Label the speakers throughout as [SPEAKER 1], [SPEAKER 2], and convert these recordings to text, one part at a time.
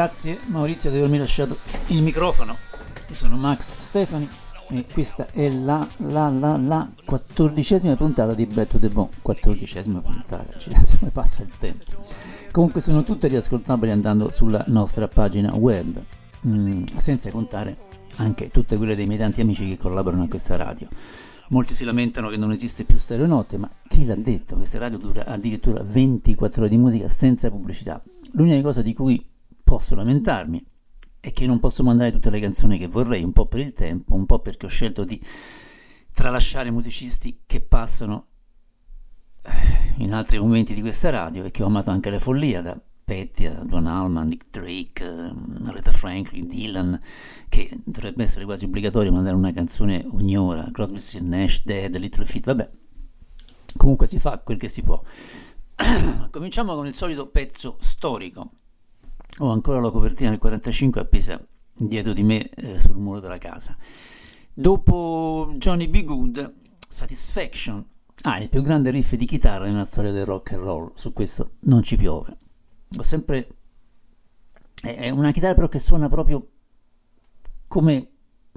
[SPEAKER 1] Grazie Maurizio di avermi lasciato il microfono. Io sono Max Stefani e questa è la, la, la, la quattordicesima puntata di Back to the Bone. Quattordicesima puntata, accidenti, come passa il tempo. Comunque sono tutte riascoltabili andando sulla nostra pagina web, mm, senza contare anche tutte quelle dei miei tanti amici che collaborano a questa radio. Molti si lamentano che non esiste più Stereo Notte, ma chi l'ha detto? Questa radio dura addirittura 24 ore di musica senza pubblicità. L'unica cosa di cui posso lamentarmi è che non posso mandare tutte le canzoni che vorrei, un po' per il tempo, un po' perché ho scelto di tralasciare musicisti che passano eh, in altri momenti di questa radio e che ho amato anche le follie, da Petty a Duan Allman, Nick Drake, uh, Aretha Franklin, Dylan, che dovrebbe essere quasi obbligatorio mandare una canzone ogni ora, Crosby, Nash, Dead, Little Feet, vabbè, comunque si fa quel che si può. Cominciamo con il solito pezzo storico, ho ancora la copertina del 45 appesa dietro di me eh, sul muro della casa. Dopo Johnny B. Good, Satisfaction. Ah, il più grande riff di chitarra nella storia del rock and roll, su questo non ci piove. Ho sempre... È una chitarra però che suona proprio come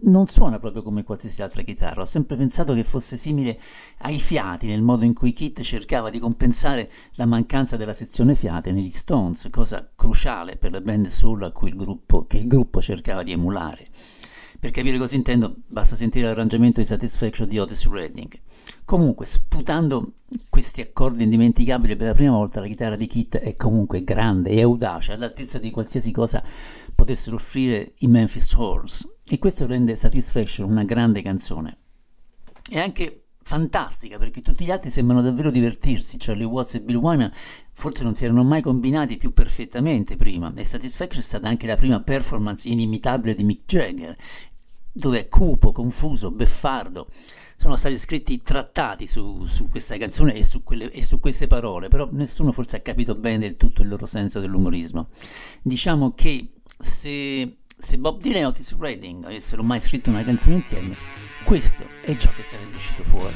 [SPEAKER 1] non suona proprio come qualsiasi altra chitarra, ho sempre pensato che fosse simile ai fiati nel modo in cui Kit cercava di compensare la mancanza della sezione fiate negli Stones, cosa cruciale per la band cui il gruppo, che il gruppo cercava di emulare. Per capire cosa intendo basta sentire l'arrangiamento di Satisfaction di Otis Redding. Comunque, sputando questi accordi indimenticabili per la prima volta, la chitarra di Kit è comunque grande e audace, all'altezza di qualsiasi cosa potessero offrire i Memphis Horns. E questo rende Satisfaction una grande canzone. È anche fantastica perché tutti gli altri sembrano davvero divertirsi. Charlie Watts e Bill Wyman forse non si erano mai combinati più perfettamente prima e Satisfaction è stata anche la prima performance inimitabile di Mick Jagger dove è cupo, confuso, beffardo. Sono stati scritti trattati su, su questa canzone e su, quelle, e su, queste parole, però nessuno forse ha capito bene del tutto il loro senso dell'umorismo. Diciamo che se, se Bob Dylan e Otis Redding avessero mai scritto una canzone insieme, questo è ciò che sarebbe uscito fuori.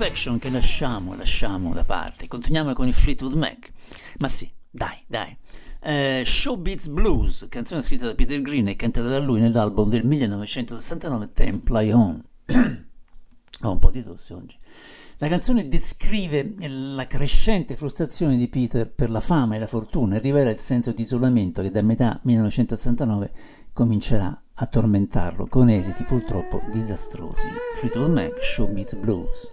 [SPEAKER 1] Satisfaction che lasciamo, lasciamo da parte. Continuiamo con il Fleetwood Mac. Ma sì, dai, dai. Eh, Showbiz Blues, canzone scritta da Peter Green e cantata da lui nell'album del 1969 Temple Home. Ho un po' di tosse oggi. La canzone descrive la crescente frustrazione di Peter per la fama e la fortuna e rivela il senso di isolamento che da metà 1969 comincerà a tormentarlo con esiti purtroppo disastrosi. Fleetwood Mac, Showbiz Blues.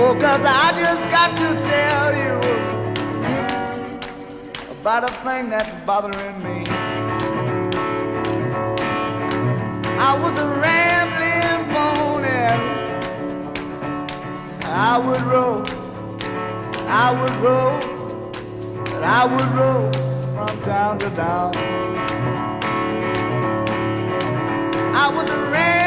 [SPEAKER 2] Oh, cause I just got to tell you about a thing that's bothering me. I was a rambling pony. I would roll, I would roll, and I would roll from town to town. I was a rambling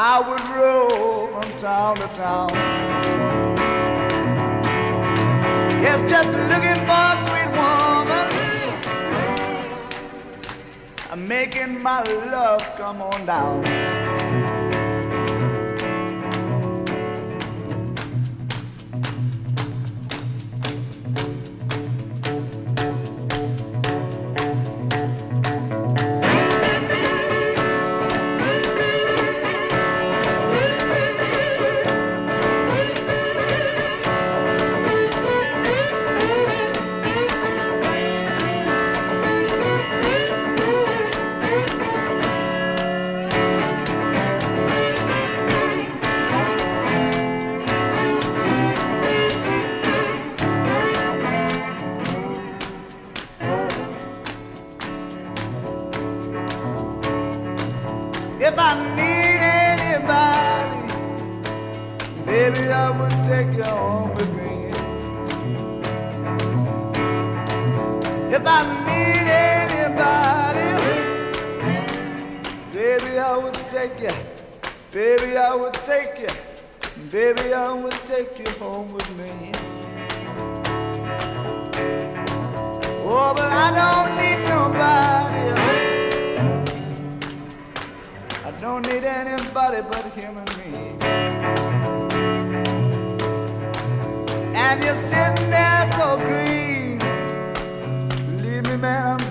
[SPEAKER 2] I would roll from town to town. Yes, just looking for a sweet woman. I'm making my love come on down.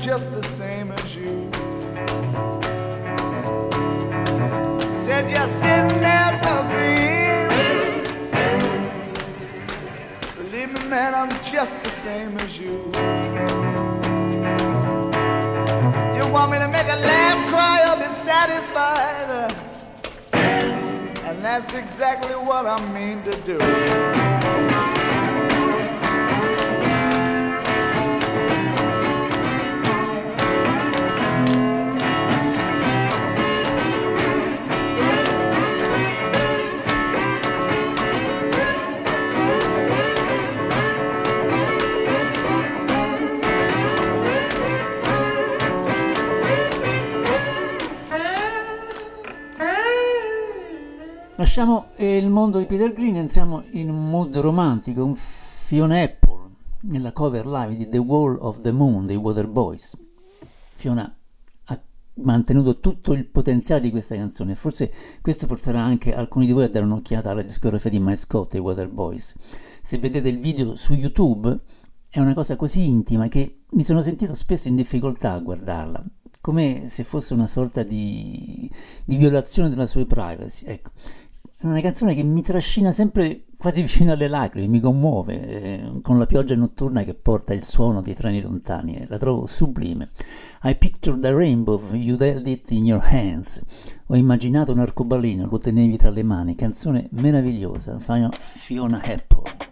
[SPEAKER 2] Just the same as you. Said you're sitting there so green. Believe me, man, I'm just the same as you. You want me to make a laugh, cry, or be satisfied? And that's exactly what I mean to do.
[SPEAKER 1] Lasciamo eh, il mondo di Peter Green entriamo in un mood romantico, un Fiona Apple nella cover live di The Wall of the Moon dei Waterboys. Fiona ha mantenuto tutto il potenziale di questa canzone forse questo porterà anche alcuni di voi a dare un'occhiata alla discografia di Mike Scott i Waterboys. Se vedete il video su YouTube è una cosa così intima che mi sono sentito spesso in difficoltà a guardarla, come se fosse una sorta di, di violazione della sua privacy. Ecco, è una canzone che mi trascina sempre quasi vicino alle lacrime, mi commuove, eh, con la pioggia notturna che porta il suono dei treni lontani, eh, la trovo sublime. I pictured the rainbow, you held it in your hands. Ho immaginato un arcobaleno, lo tenevi tra le mani, canzone meravigliosa, Fiona Apple.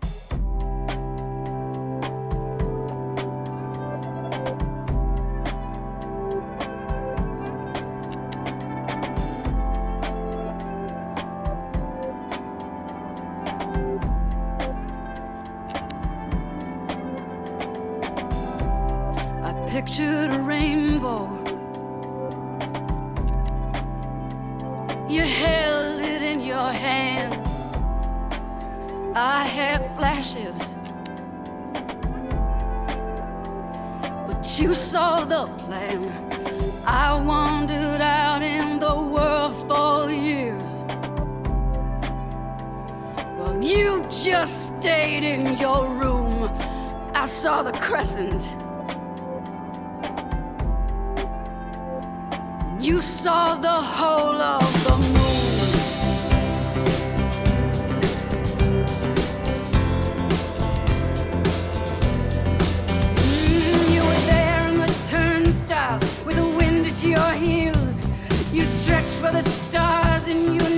[SPEAKER 3] Pictured a rainbow. You held it in your hand. I had flashes. But you saw the plan. I wandered out in the world for years. Well, you just stayed in your room. I saw the crescent. Saw the whole of the moon. Mm, you were there in the turnstiles with the wind at your heels. You stretched for the stars and you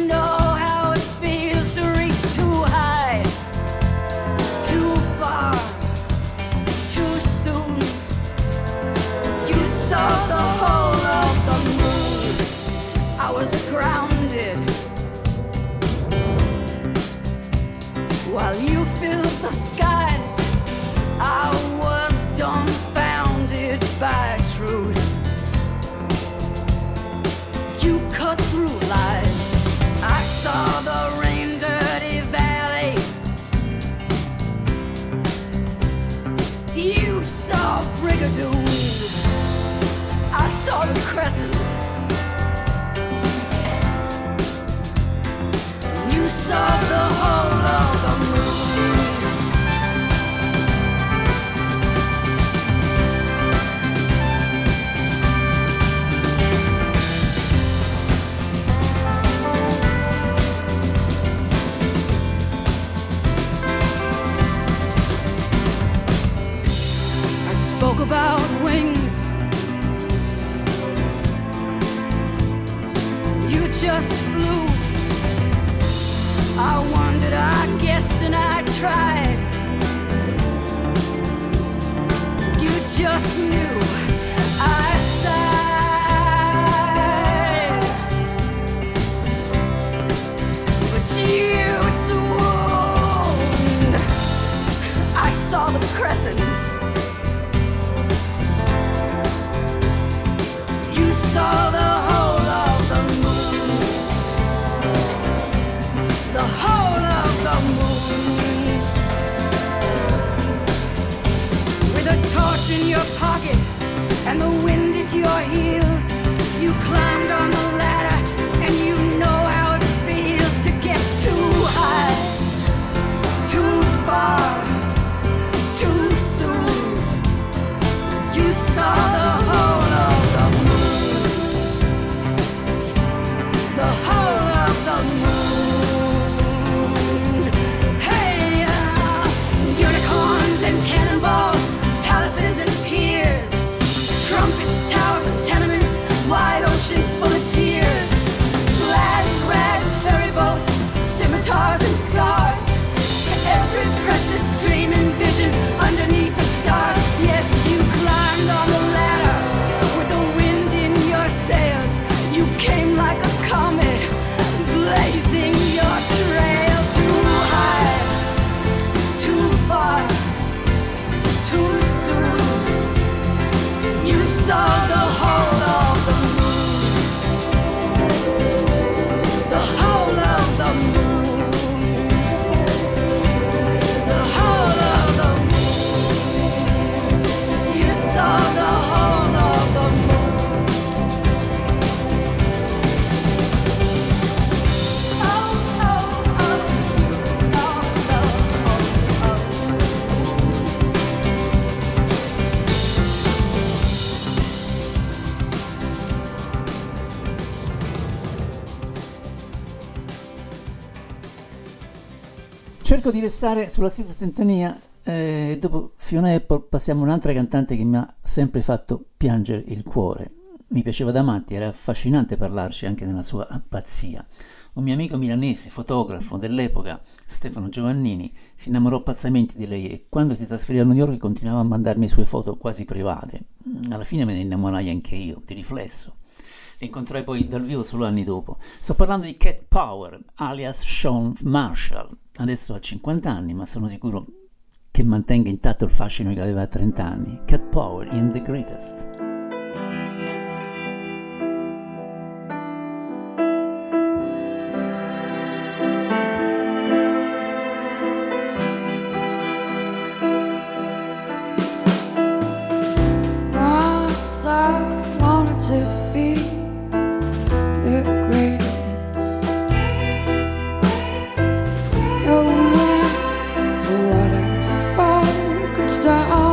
[SPEAKER 1] Cerco di restare sulla stessa sintonia eh, dopo Fiona Apple passiamo a un'altra cantante che mi ha sempre fatto piangere il cuore. Mi piaceva da matti, era affascinante parlarci anche nella sua pazzia. Un mio amico milanese, fotografo dell'epoca, Stefano Giovannini, si innamorò pazzamente di lei e quando si trasferì a New York continuava a mandarmi le sue foto quasi private. Alla fine me ne innamorai anche io, di riflesso. La incontrai poi dal vivo solo anni dopo. Sto parlando di Cat Power, alias Sean Marshall. Adesso ha 50 anni, ma sono sicuro che mantenga intatto il fascino che aveva a 30 anni. Cat Power in The Greatest.
[SPEAKER 4] I wanted to I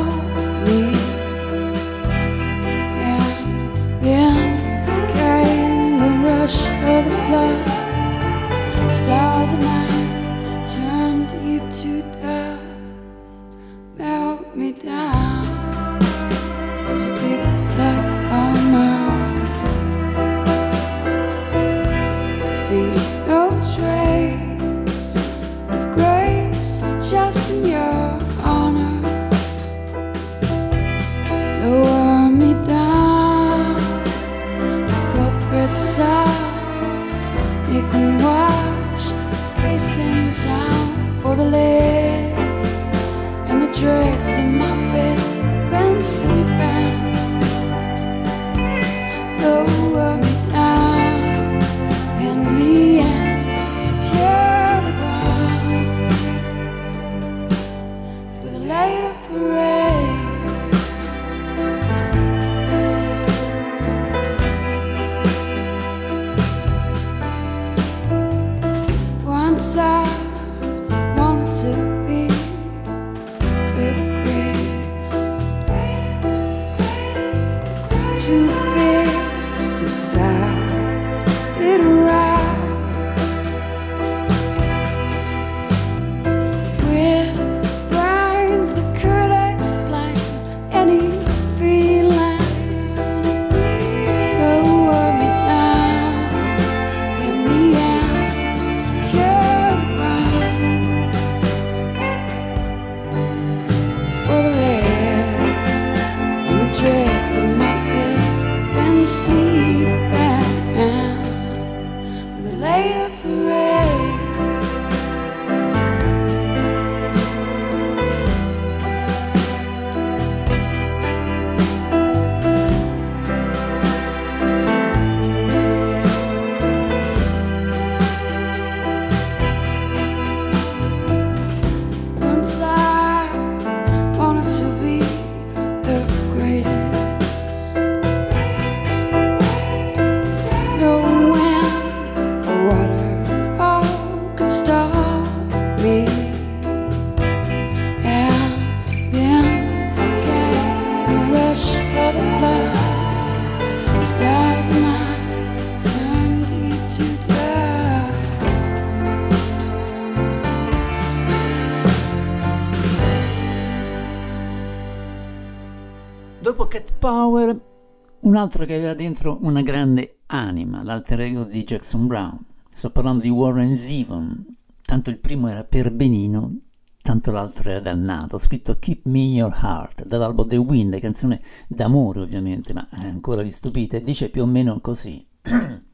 [SPEAKER 1] un altro che aveva dentro una grande anima, l'alter ego di Jackson Brown. Sto parlando di Warren Zevon. Tanto il primo era per Benino, tanto l'altro era dannato. Scritto Keep Me Your Heart dall'album The Wind, canzone d'amore ovviamente, ma ancora vi stupite. Dice più o meno così.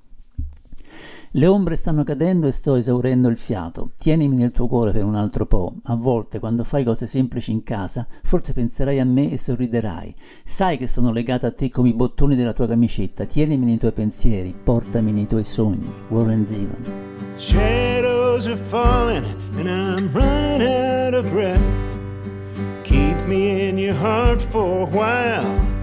[SPEAKER 1] Le ombre stanno cadendo e sto esaurendo il fiato. Tienimi nel tuo cuore per un altro po'. A volte, quando fai cose semplici in casa, forse penserai a me e sorriderai. Sai che sono legata a te come i bottoni della tua camicetta. Tienimi nei tuoi pensieri, portami nei tuoi sogni. Warren Zevon.
[SPEAKER 5] Shadows are falling and I'm running out of breath. Keep me in your heart for a while.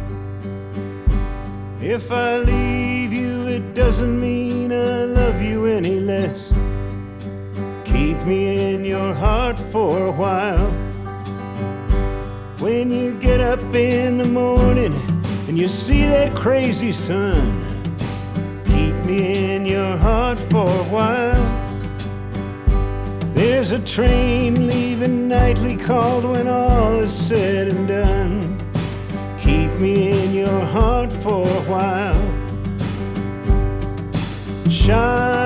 [SPEAKER 5] If I leave you, it doesn't mean I love you any less. Keep me in your heart for a while. When you get up in the morning and you see that crazy sun, keep me in your heart for a while. There's a train leaving nightly called when all is said and done. Me in your heart for a while. Sha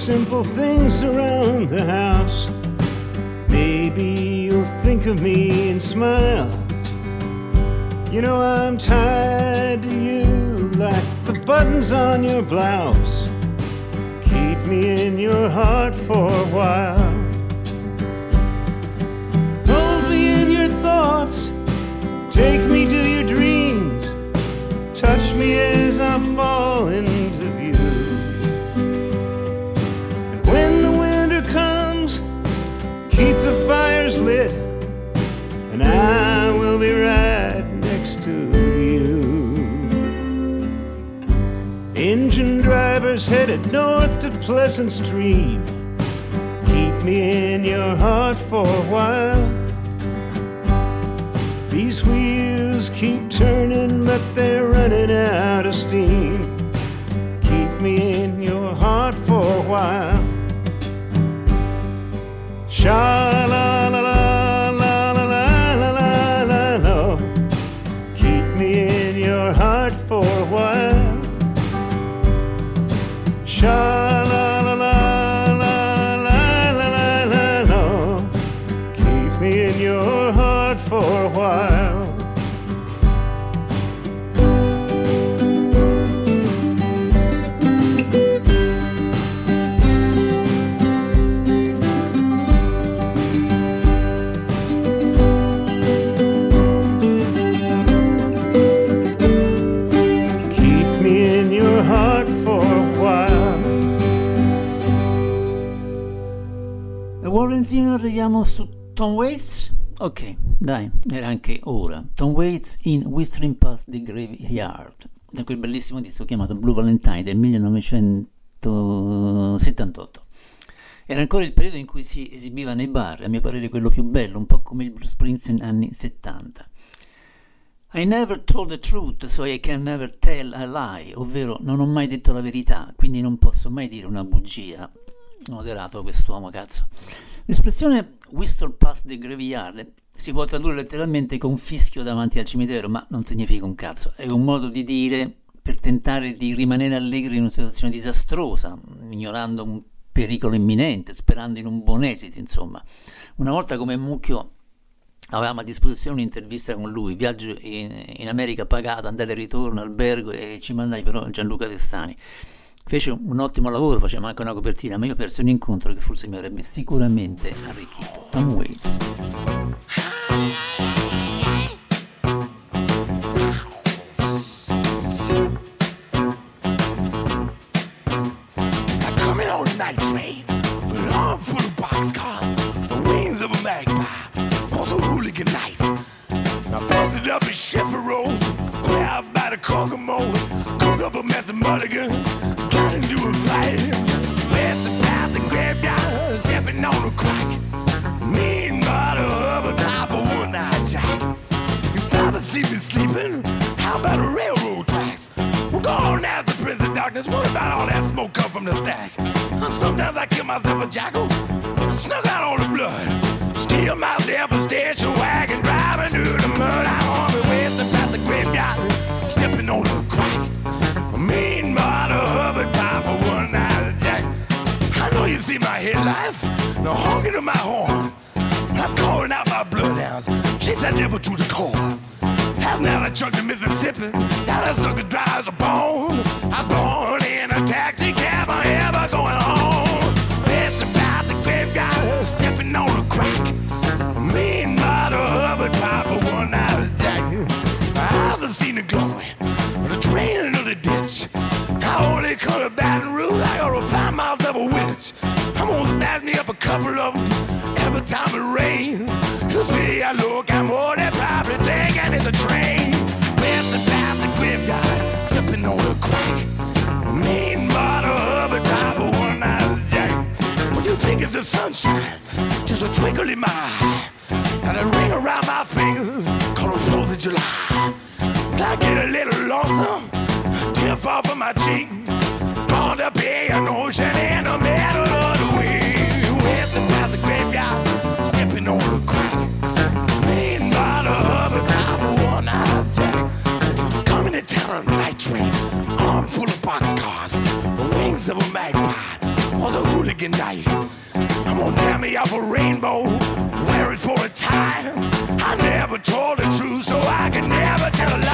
[SPEAKER 5] simple things around the house. Maybe you'll think of me and smile. You know I'm tied to you like the buttons on your blouse. Keep me in your heart for a while. Hold me in your thoughts. Take me to your dreams. Touch me as I fall lit. And I will be right next to you. Engine drivers headed north to Pleasant Stream. Keep me in your heart for a while. These wheels keep turning, but they're running out
[SPEAKER 1] Zino arriviamo su Tom Waits? Ok, dai, era anche ora. Tom Waits in Whistling Past the Graveyard, da quel bellissimo disco chiamato Blue Valentine del 1978. Era ancora il periodo in cui si esibiva nei bar, a mio parere quello più bello, un po' come il Bruce Springsteen anni 70. I never told the truth, so I can never tell a lie, ovvero non ho mai detto la verità, quindi non posso mai dire una bugia. Moderato quest'uomo, cazzo. L'espressione whistle past the graveyard si può tradurre letteralmente con fischio davanti al cimitero, ma non significa un cazzo. È un modo di dire per tentare di rimanere allegri in una situazione disastrosa, ignorando un pericolo imminente, sperando in un buon esito, insomma. Una volta come Mucchio avevamo a disposizione un'intervista con lui, viaggio in, in America pagato, andata e ritorno, albergo e ci mandai però Gianluca Testani. Fece un ottimo lavoro, faceva anche una copertina, ma io persi un incontro che forse mi avrebbe sicuramente arricchito. Tom Waits.
[SPEAKER 6] Fall from my cheek. Gonna be an ocean in the middle of the week. With the path, the graveyard, stepping on a crack. Bottle of a top of one eye jack. Coming to town on night train, arm full of boxcars, the wings of a magpie was a hooligan night. I'm gonna tear me up a rainbow, wear it for a time. I never told the truth, so I can never tell a lie.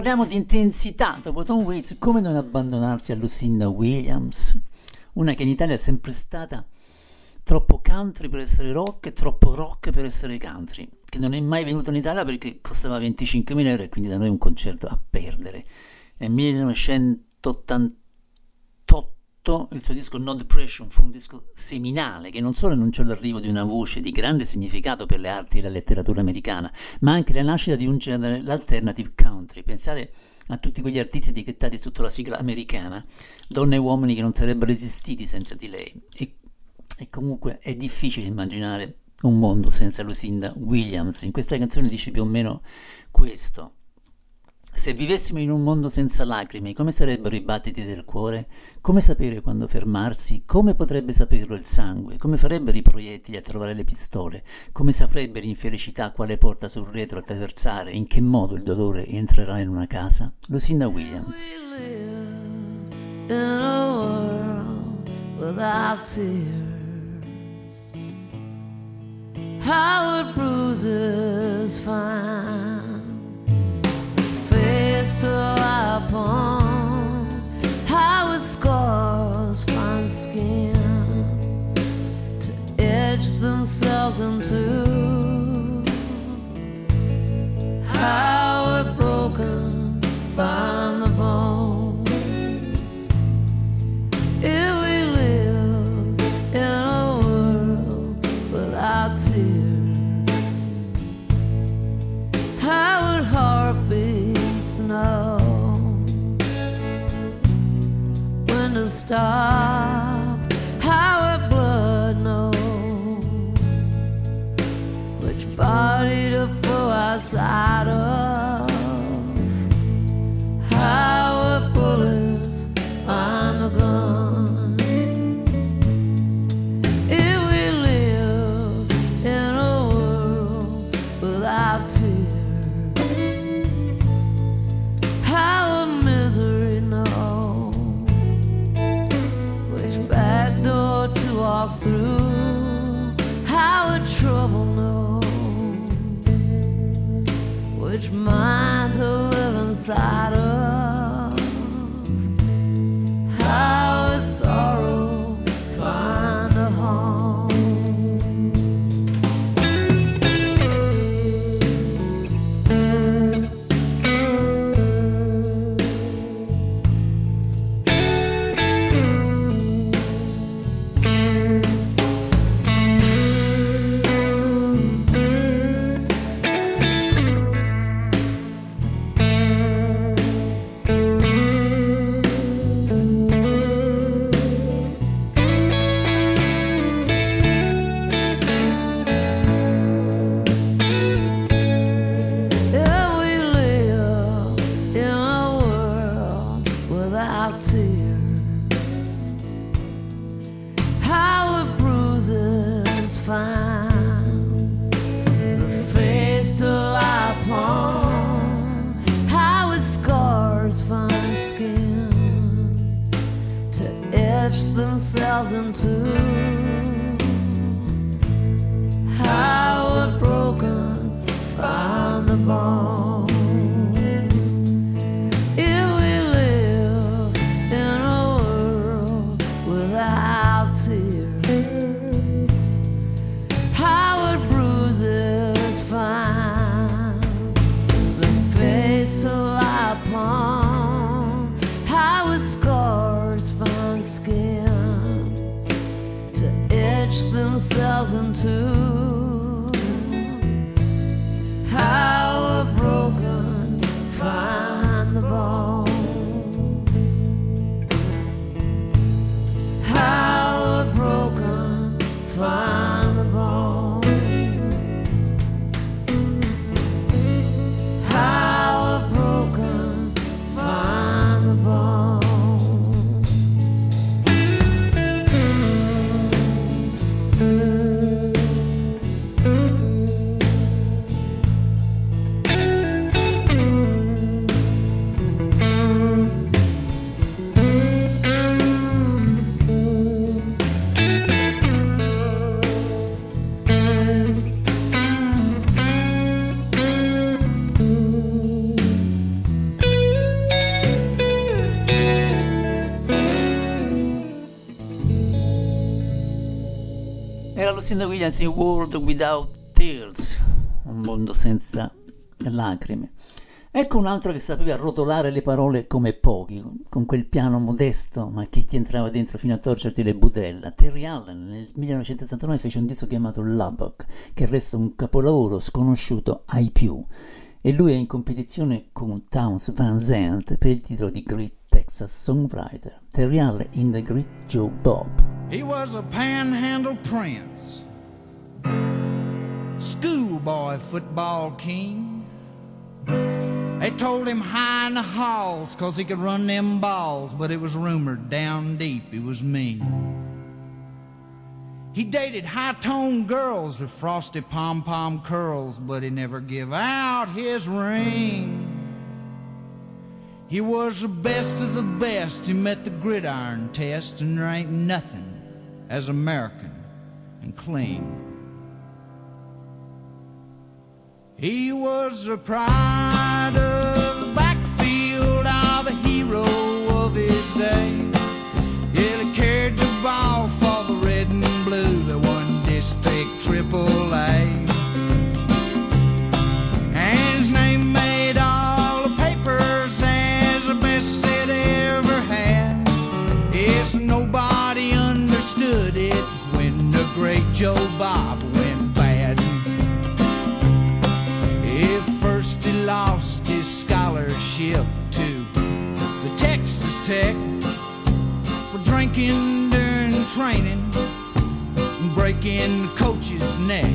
[SPEAKER 1] Parliamo di intensità dopo Tom Waits, come non abbandonarsi a Lucinda Williams? Una che in Italia è sempre stata troppo country per essere rock e troppo rock per essere country, che non è mai venuta in Italia perché costava 25.000 euro e quindi da noi un concerto a perdere. Nel 1988 il suo disco No Depression fu un disco seminale che non solo annunciò l'arrivo di una voce di grande significato per le arti e la letteratura americana, ma anche la nascita di un genere, l'alternative country. Pensate a tutti quegli artisti etichettati sotto la sigla americana, donne e uomini che non sarebbero esistiti senza di lei. E, e comunque è difficile immaginare un mondo senza Lucinda Williams. In questa canzone dice più o meno questo. Se vivessimo in un mondo senza lacrime, come sarebbero i battiti del cuore? Come sapere quando fermarsi? Come potrebbe saperlo il sangue? Come farebbero i proiettili a trovare le pistole? Come saprebbe l'infelicità quale porta sul retro attraversare? In che modo il dolore entrerà in una casa? Lucinda Williams.
[SPEAKER 7] Tears. Howard bruises find crystal upon how it scars fine skin to edge themselves into how broken bound. To stop? How would blood know which body to fall outside of? Inside
[SPEAKER 1] Lucinda Williams in World Without Tears, un mondo senza lacrime. Ecco un altro che sapeva rotolare le parole come pochi, con quel piano modesto ma che ti entrava dentro fino a torcerti le budella. Terry Allen nel 1979 fece un disco chiamato Lubbock, che resta un capolavoro sconosciuto ai più. E lui è in competizione con Towns Van Zandt per il titolo di Great Texas Songwriter. Terry Allen in The Great Joe Bob.
[SPEAKER 8] He was a panhandle prince, schoolboy football king. They told him high in the halls 'cause he could run them balls, but it was rumored down deep he was mean. He dated high toned girls with frosty pom pom curls, but he never give out his ring. He was the best of the best. He met the gridiron test, and there ain't nothing as American and clean. He was the pride of training and breaking the coach's neck.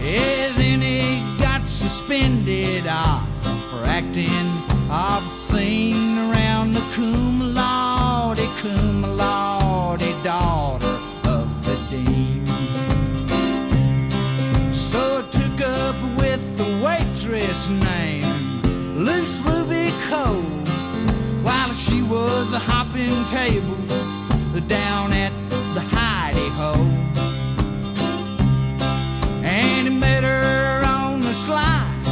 [SPEAKER 8] Yeah, then he got suspended. Ah, for acting obscene around the cum laude, cum laude a tables down at the Heidi Ho. And he met her on the slide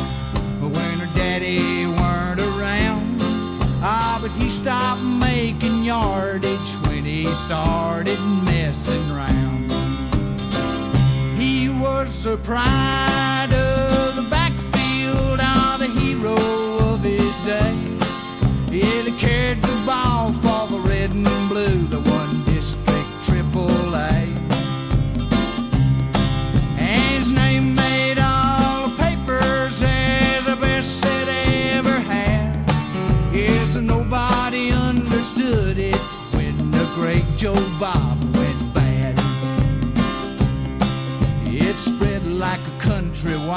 [SPEAKER 8] when her daddy weren't around. Ah, but he stopped making yardage when he started messing around. He was the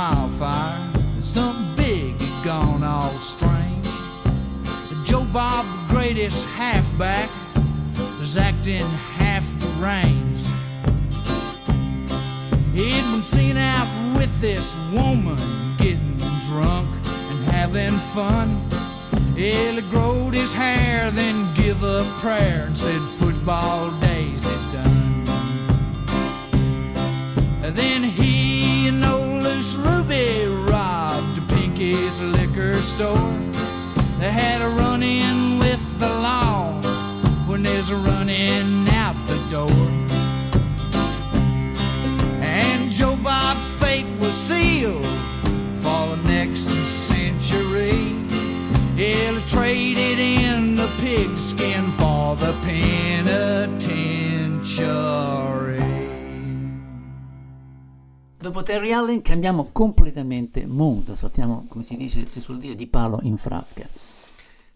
[SPEAKER 8] wildfire. Something big had gone all strange. Joe Bob, the greatest halfback, was acting half deranged. He'd been seen out with this woman, getting drunk and having fun. He growed his hair, then give up prayer and said, Football days is done. Then he and old Loose Ruby robbed Pinky's liquor store. They had a run in with the law when there's a run in out the door. And Joe Bob's fate was sealed for the next century. He'll traded in the pigskin for the penitentiary.
[SPEAKER 1] Dopo Terry Allen cambiamo completamente mood, saltiamo, come si dice, si suol dire, di palo in frasca.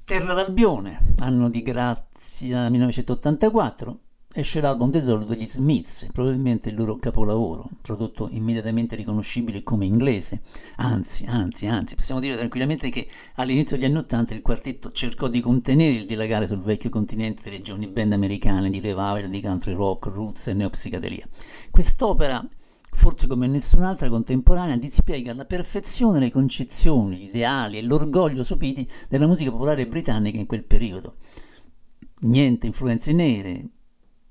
[SPEAKER 1] Terra d'Albione, anno di grazia 1984, esce l'album d'esordio degli Smiths, probabilmente il loro capolavoro, prodotto immediatamente riconoscibile come inglese. Anzi, anzi, anzi, possiamo dire tranquillamente che all'inizio degli anni Ottanta il quartetto cercò di contenere il dilagare sul vecchio continente delle giovani band americane di revival, di country rock, roots e neopsicadelia. Quest'opera forse come nessun'altra contemporanea, dispiega alla perfezione le concezioni, gli ideali e l'orgoglio sopiti della musica popolare britannica in quel periodo. Niente influenze nere,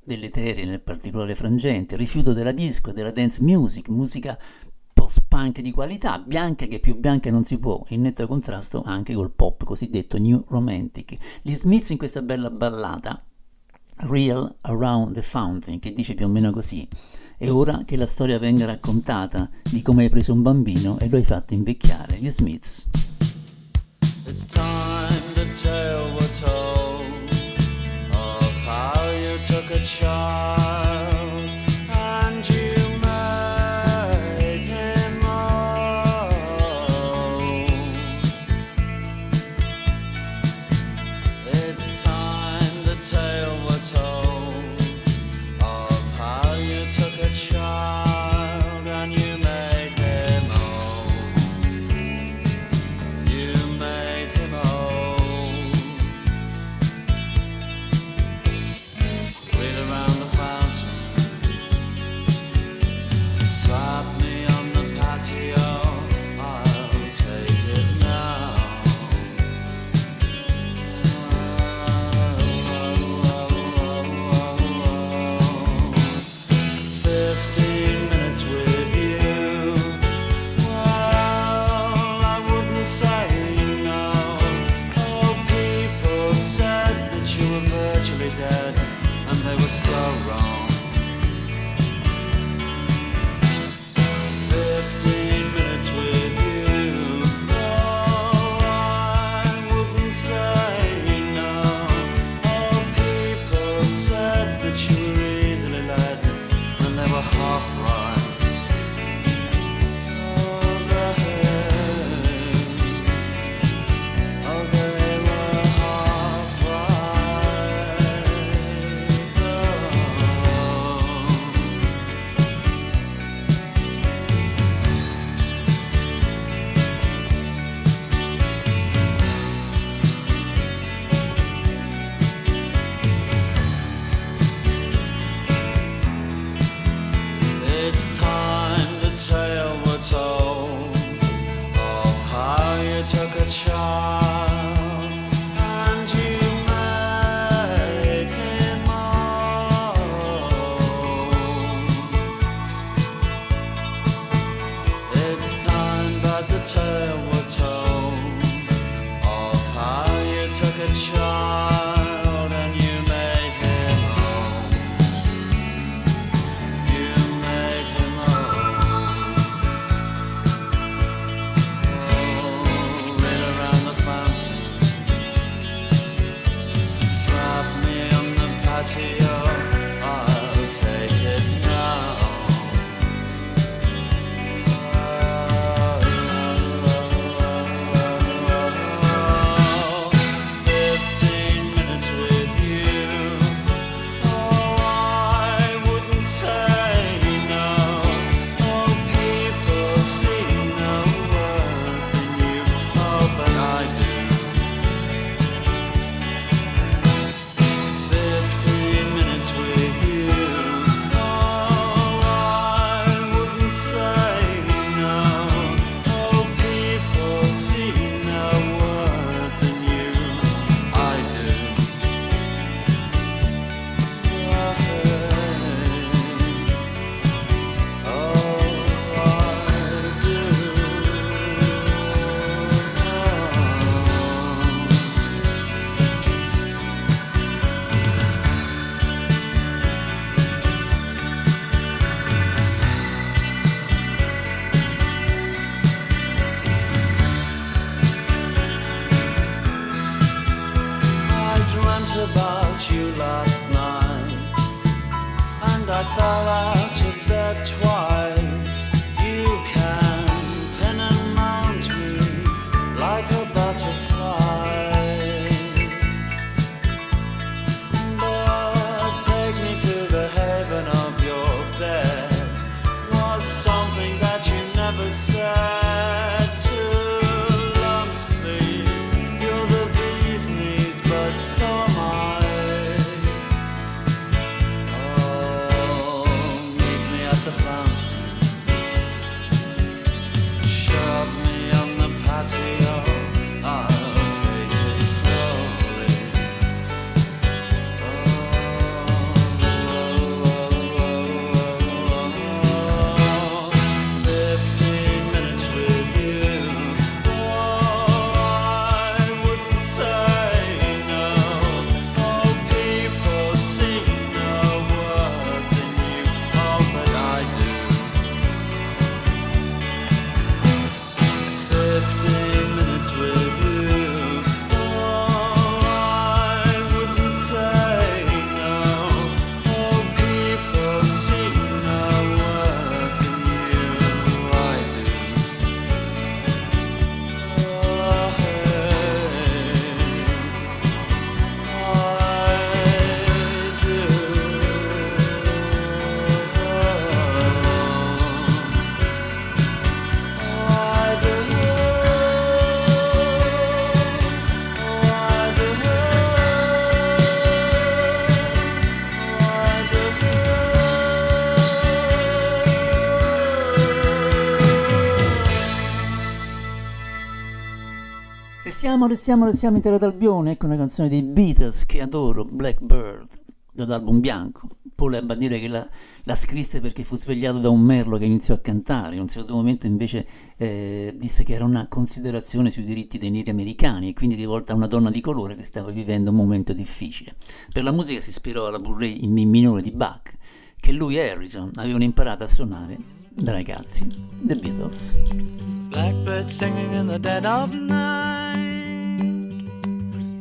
[SPEAKER 1] deleterie nel particolare frangente, rifiuto della disco e della dance music, musica post-punk di qualità, bianca che più bianca non si può, in netto contrasto anche col pop cosiddetto new romantic. Gli Smiths in questa bella ballata, Real Around the Fountain, che dice più o meno così, è ora che la storia venga raccontata di come hai preso un bambino e lo hai fatto invecchiare. Gli Smiths.
[SPEAKER 9] It's time the tale were told of how you took a child
[SPEAKER 1] Restiamo, restiamo, restiamo in terra d'Albione. Ecco una canzone dei Beatles che adoro, Blackbird, dall'album bianco. Paul ebbe a dire che la, la scrisse perché fu svegliato da un merlo che iniziò a cantare. In un secondo momento invece eh, disse che era una considerazione sui diritti dei neri americani e quindi rivolta a una donna di colore che stava vivendo un momento difficile. Per la musica si ispirò alla Blu-ray in Mi minore di Bach, che lui e Harrison avevano imparato a suonare da ragazzi. The Beatles.
[SPEAKER 10] Blackbird singing in the dead of night.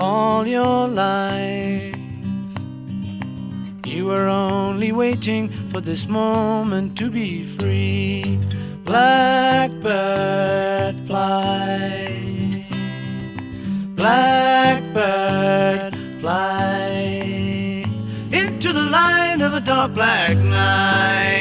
[SPEAKER 10] all your life. You were only waiting for this moment to be free. Blackbird fly. Blackbird fly into the light of a dark black night.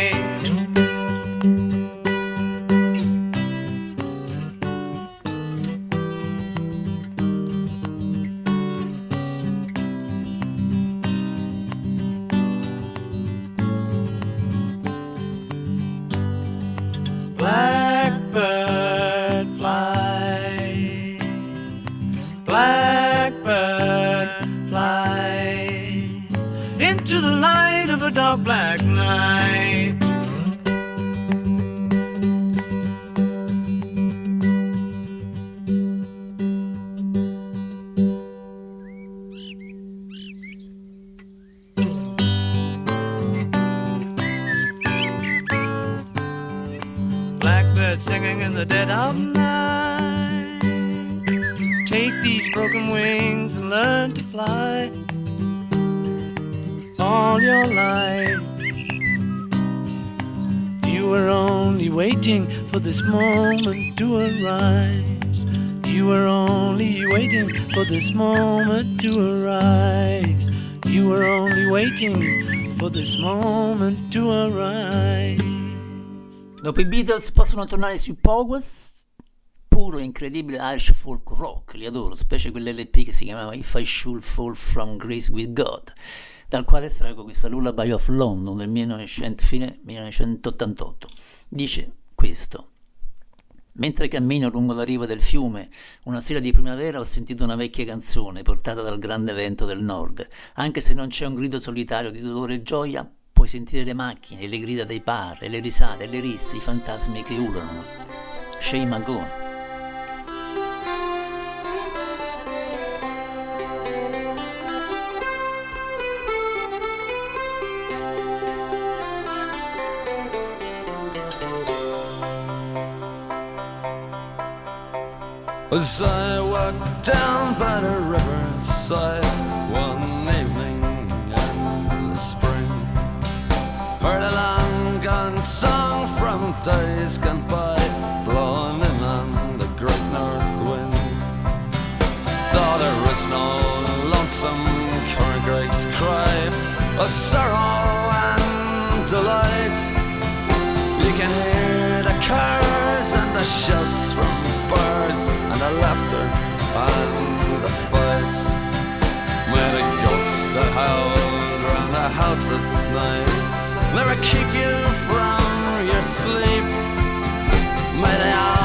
[SPEAKER 10] For this moment to arise. You were only waiting for this moment to arise. You were only waiting for this moment to arise.
[SPEAKER 1] Dopo i Beatles possono tornare sui Powers, puro e incredibile Irish folk rock, li adoro, specie quell'LP che si chiamava If I Should Fall From Grace With God, dal quale estraggo questa Lullaby of London del 1900, fine 1988. Dice questo. Mentre cammino lungo la riva del fiume, una sera di primavera ho sentito una vecchia canzone portata dal grande vento del nord. Anche se non c'è un grido solitario di dolore e gioia, puoi sentire le macchine, le grida dei par, e le risate, le risse, i fantasmi che ululano. Shane McGowan.
[SPEAKER 11] As I walked down by the riverside one evening in the spring, heard a long gone song from days gone laughter and the fights. May the ghosts that howled round the house at night never keep you from your sleep. May they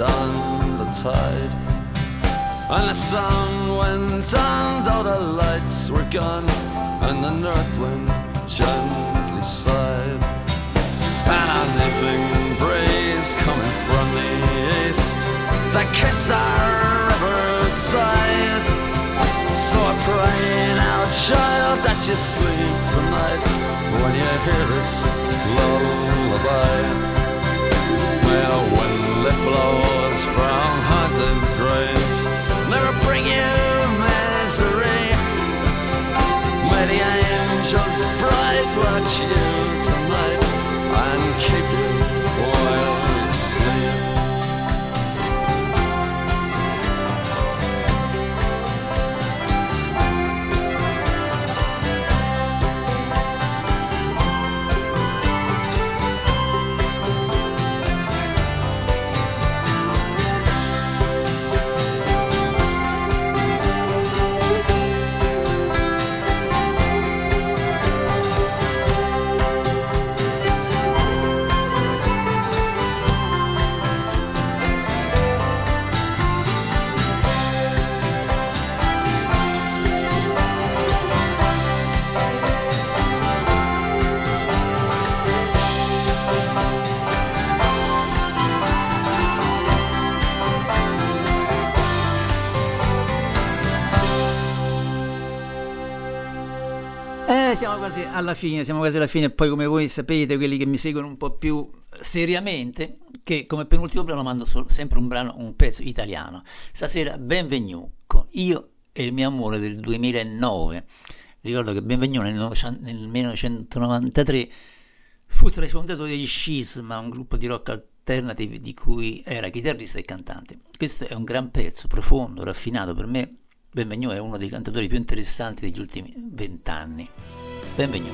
[SPEAKER 11] and a and stunned the tide. And the sun went on, though the lights were gone, and the north wind gently sighed. And an evening breeze coming from the east that kissed our riverside. So I pray now, child, that you sleep tonight when you hear this lullaby. May the wind
[SPEAKER 1] alla fine, siamo quasi alla fine. Poi, come voi sapete, quelli che mi seguono un po' più seriamente, che come penultimo brano mando sol- sempre un brano, un pezzo italiano. Stasera Benvenu Io e il mio amore del 2009. Ricordo che Benvenu nel, nel 1993 fu tra i fondatori degli Schisma, un gruppo di rock alternative di cui era chitarrista e cantante. Questo è un gran pezzo, profondo, raffinato. Per me Benvenu è uno dei cantatori più interessanti degli ultimi vent'anni. Benvenu.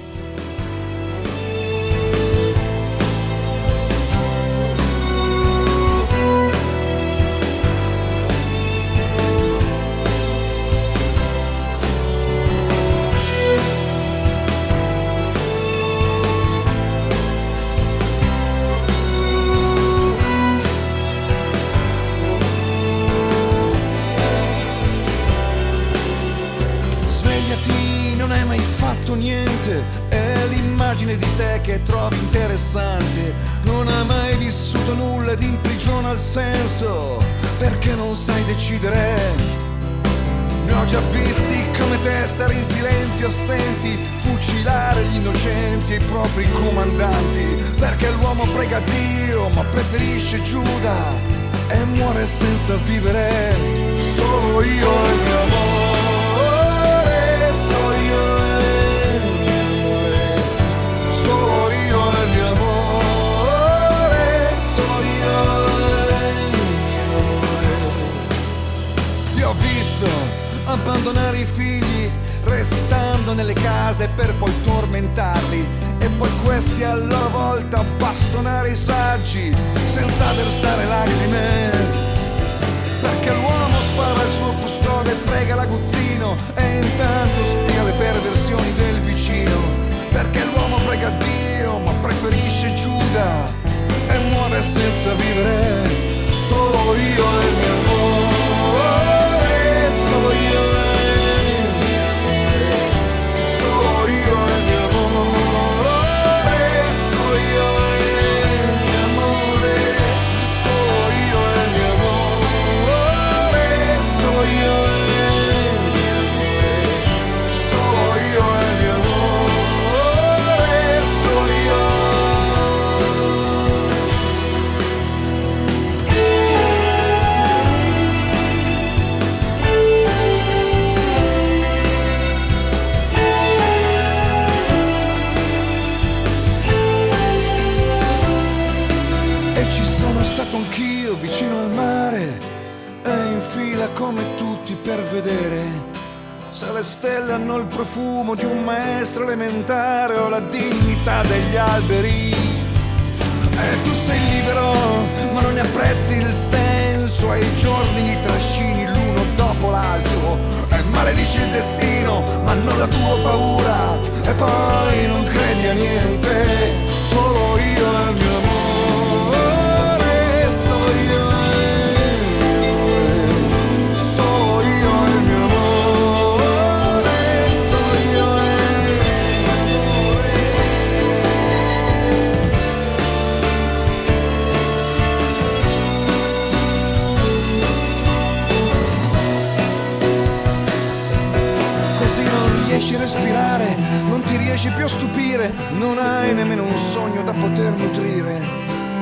[SPEAKER 12] Senso, perché non sai decidere. Ne ho già visti come te stare in silenzio, senti fucilare gli innocenti e i propri comandanti, perché l'uomo prega Dio ma preferisce Giuda e muore senza vivere. Solo io e il mio amore, abbandonare i figli restando nelle case per poi tormentarli e poi questi a loro volta bastonare i saggi senza versare lacrime. Perché l'uomo spara il suo custode prega l'aguzzino e intanto spia le perversioni del vicino. Perché l'uomo prega Dio ma preferisce Giuda e muore senza vivere. Solo io e il mio amore, solo le stelle hanno il profumo di un maestro elementare o la dignità degli alberi. E tu sei libero, ma non ne apprezzi il senso e i giorni li trascini l'uno dopo l'altro. E maledici il destino, ma non la tua paura. E poi non credi a niente, solo io e il mio amore, riesci più a stupire, non hai nemmeno un sogno da poter nutrire.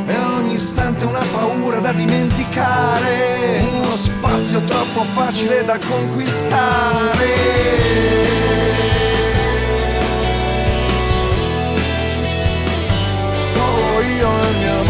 [SPEAKER 12] E ogni istante una paura da dimenticare, uno spazio troppo facile da conquistare. Solo io e il mio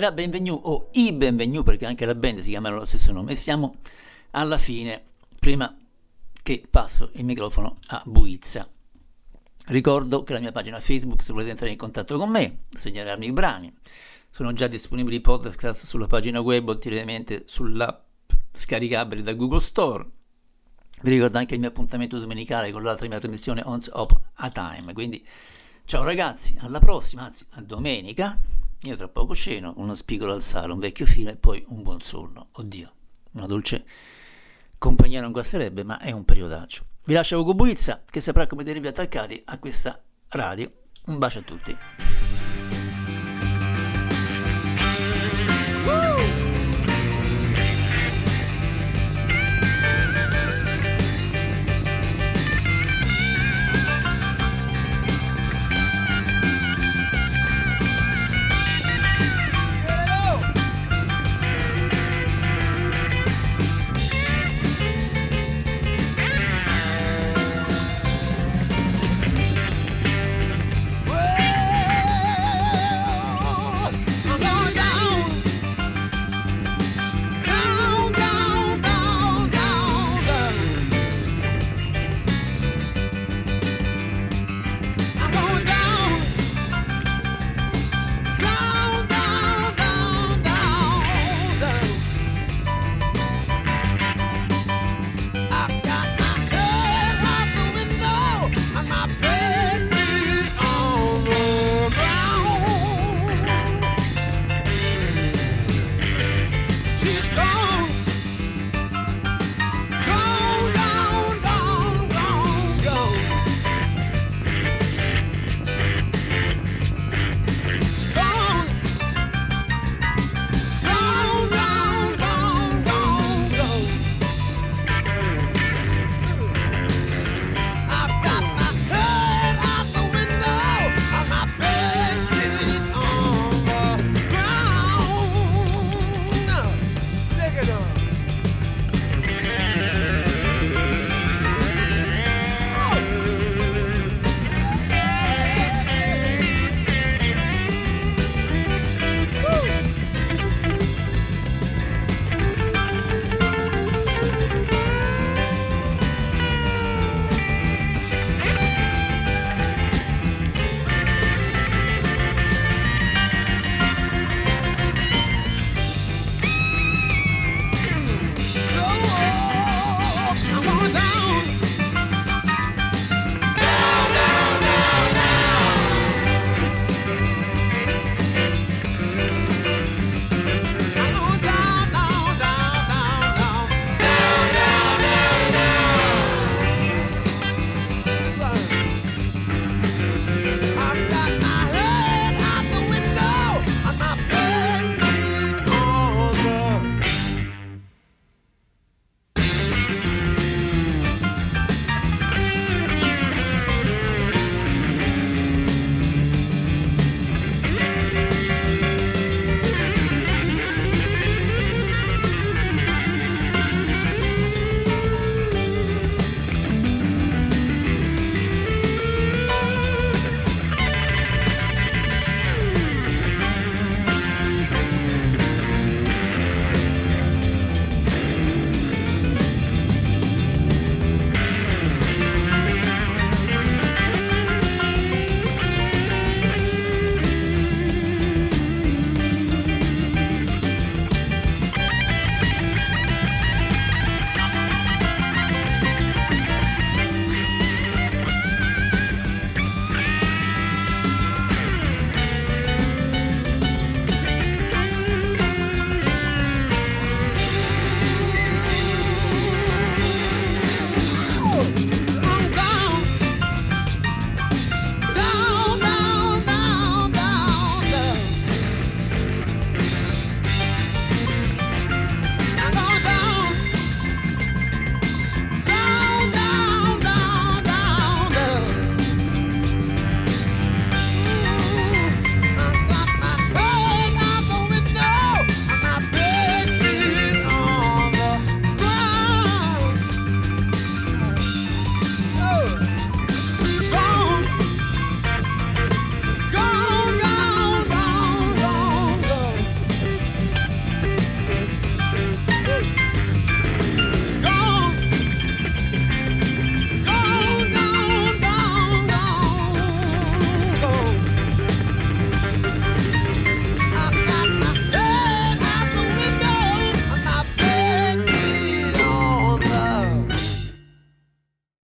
[SPEAKER 1] Era Benvenu o i Benvenu perché anche la band si chiama lo stesso nome e siamo alla fine, prima che passo il microfono a Buizza. Ricordo che la mia pagina Facebook, se volete entrare in contatto con me, segnalarmi i brani, sono già disponibili i podcast sulla pagina web o direttamente sull'app scaricabile da Google Store. Vi ricordo anche il mio appuntamento domenicale con l'altra mia trasmissione Once Up a Time. Quindi ciao ragazzi, alla prossima, anzi a domenica. Io tra poco ceno, una spigola al sale, un vecchio filo e poi un buon sonno. Oddio, una dolce compagnia non guasterebbe, ma è un periodaccio. Vi lascio con Buizza, che saprà come tenervi attaccati a questa radio. Un bacio a tutti. Woo!